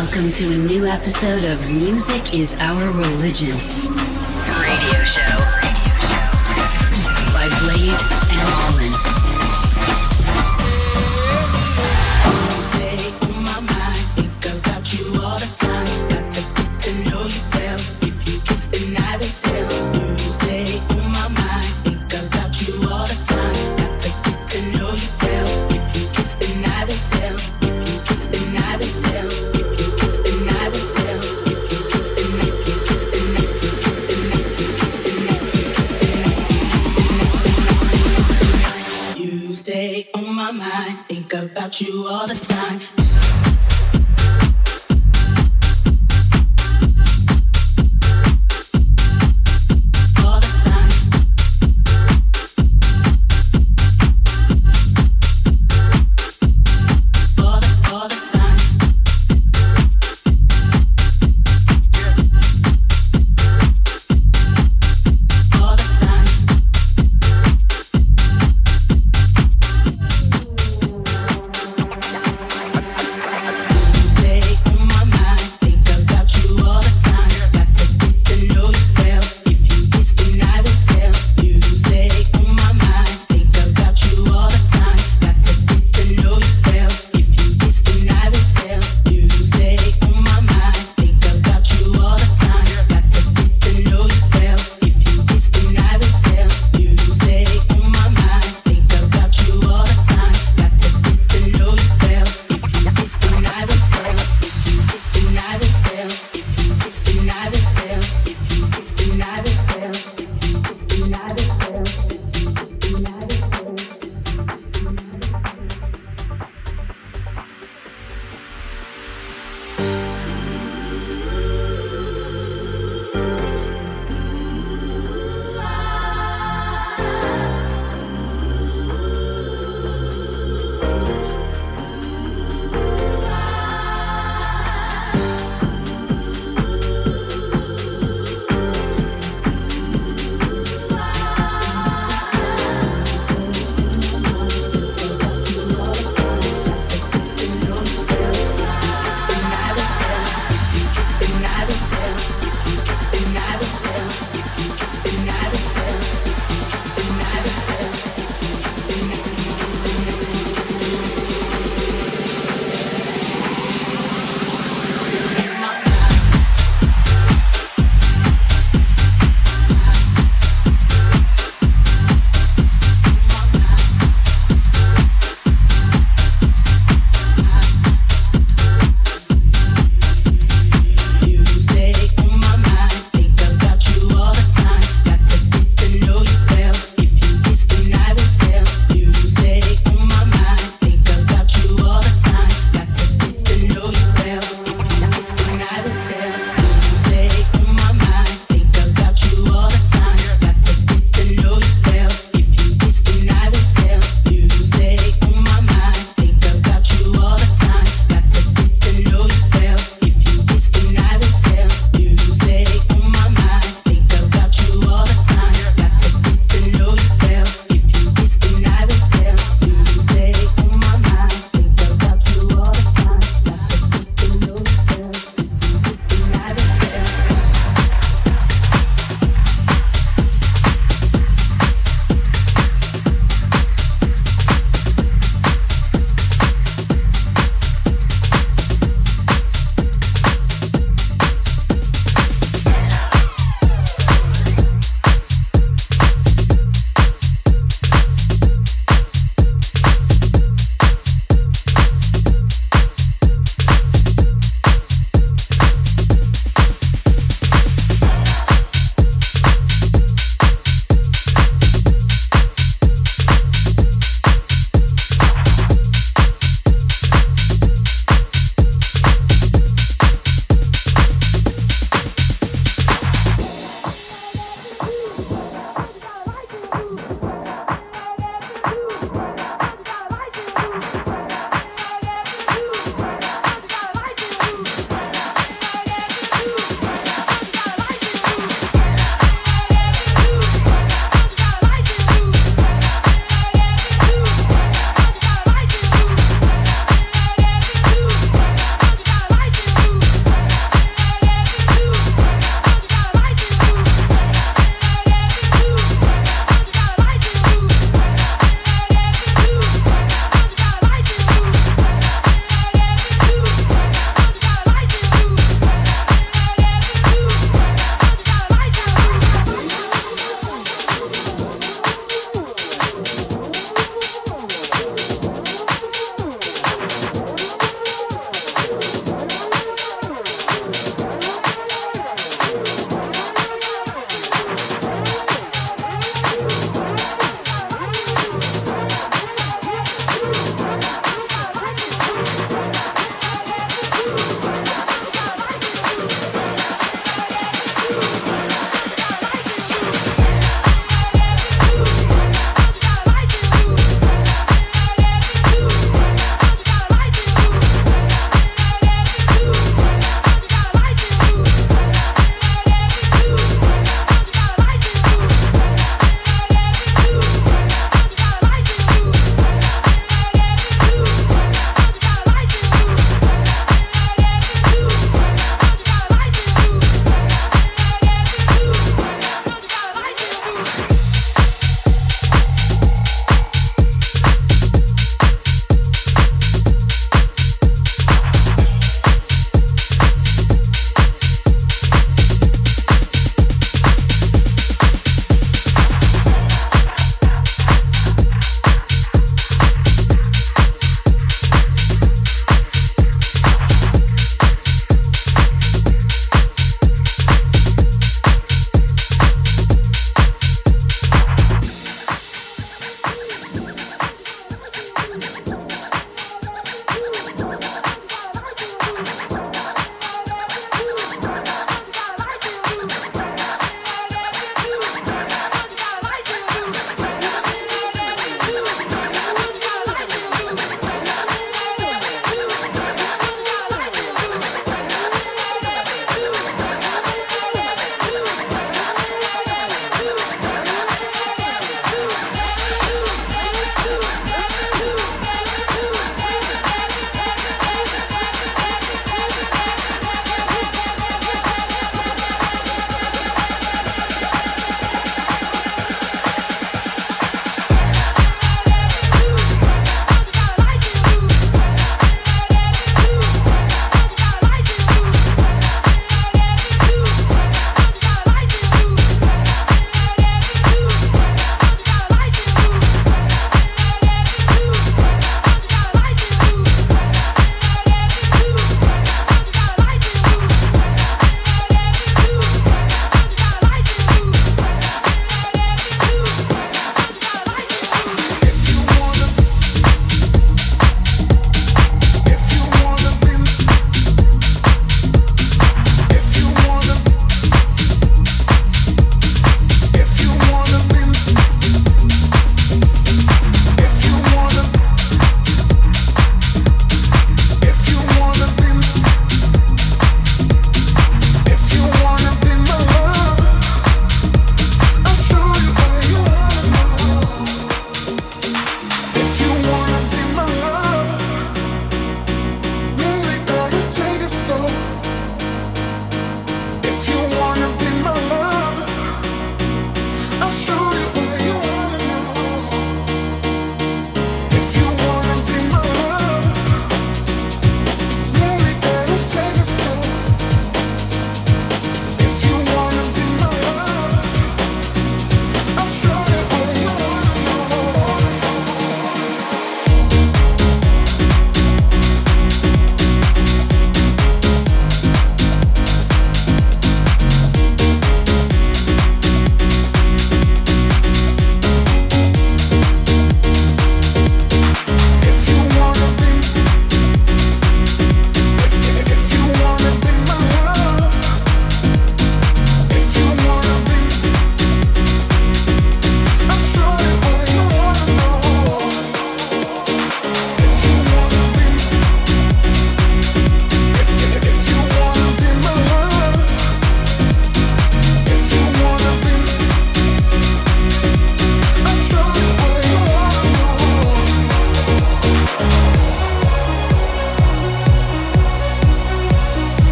Welcome to a new episode of Music is Our Religion radio show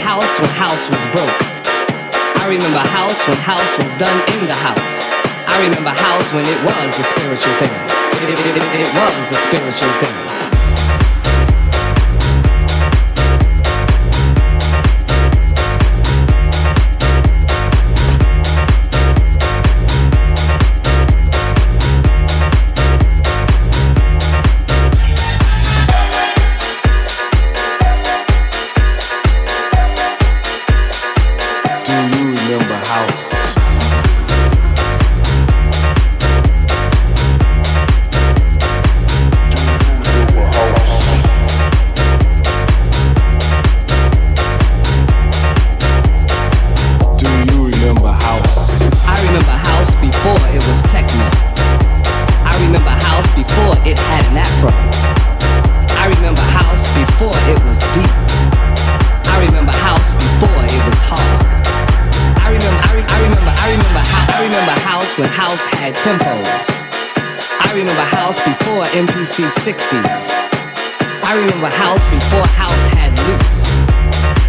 house when house was broke. I remember house when house was done in the house. I remember house when it was a spiritual thing. It, it, it, it was a spiritual thing. MPC 60s. I remember house before house had loops.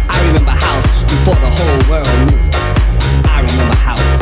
I remember house before the whole world knew. I remember house. house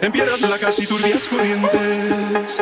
en piedras blancas y turbias corrientes.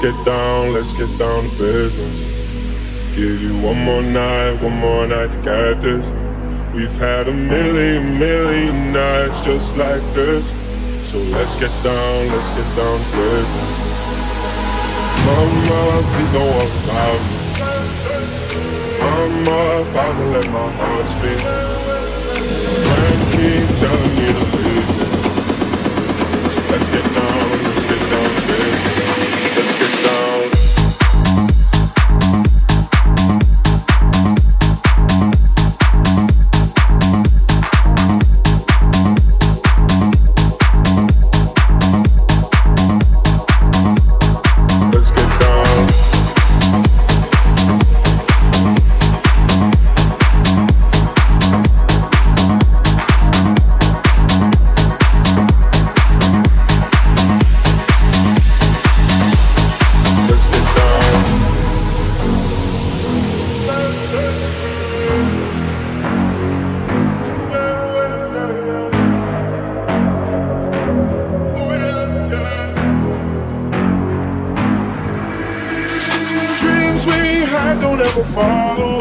get down, let's get down to business. Give you one more night, one more night to get this. We've had a million, million nights just like this. So let's get down, let's get down to business. Mama, please don't worry about me. I'm up, I'ma let my heart speak. Friends keep telling me to leave. Let's get down. follow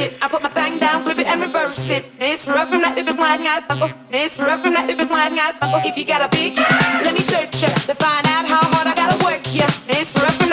me work it. I put my thing down, flip it and reverse it. It's rough from that if it's lying out. It's rough from that if it's lying out. If you got a big, let me search ya to find out how hard I gotta work ya. It's rough from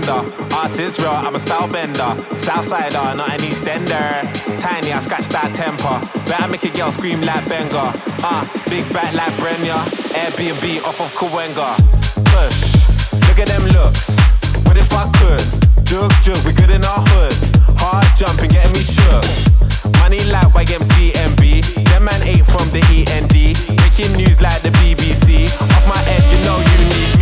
bender. Ass is real, I'm a style bender. Southsider, not an Eastender. Tiny, I scratch that temper. Better make a girl scream like Benga. Ah, uh, big back like Brenya. Airbnb off of Kawenga. Push, look at them looks. What if I could? Jug, jug, we good in our hood. Hard jumping, getting me shook. Money like YMCMB. Them man ain't from the END. Breaking news like the BBC. Off my head, you know you need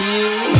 you.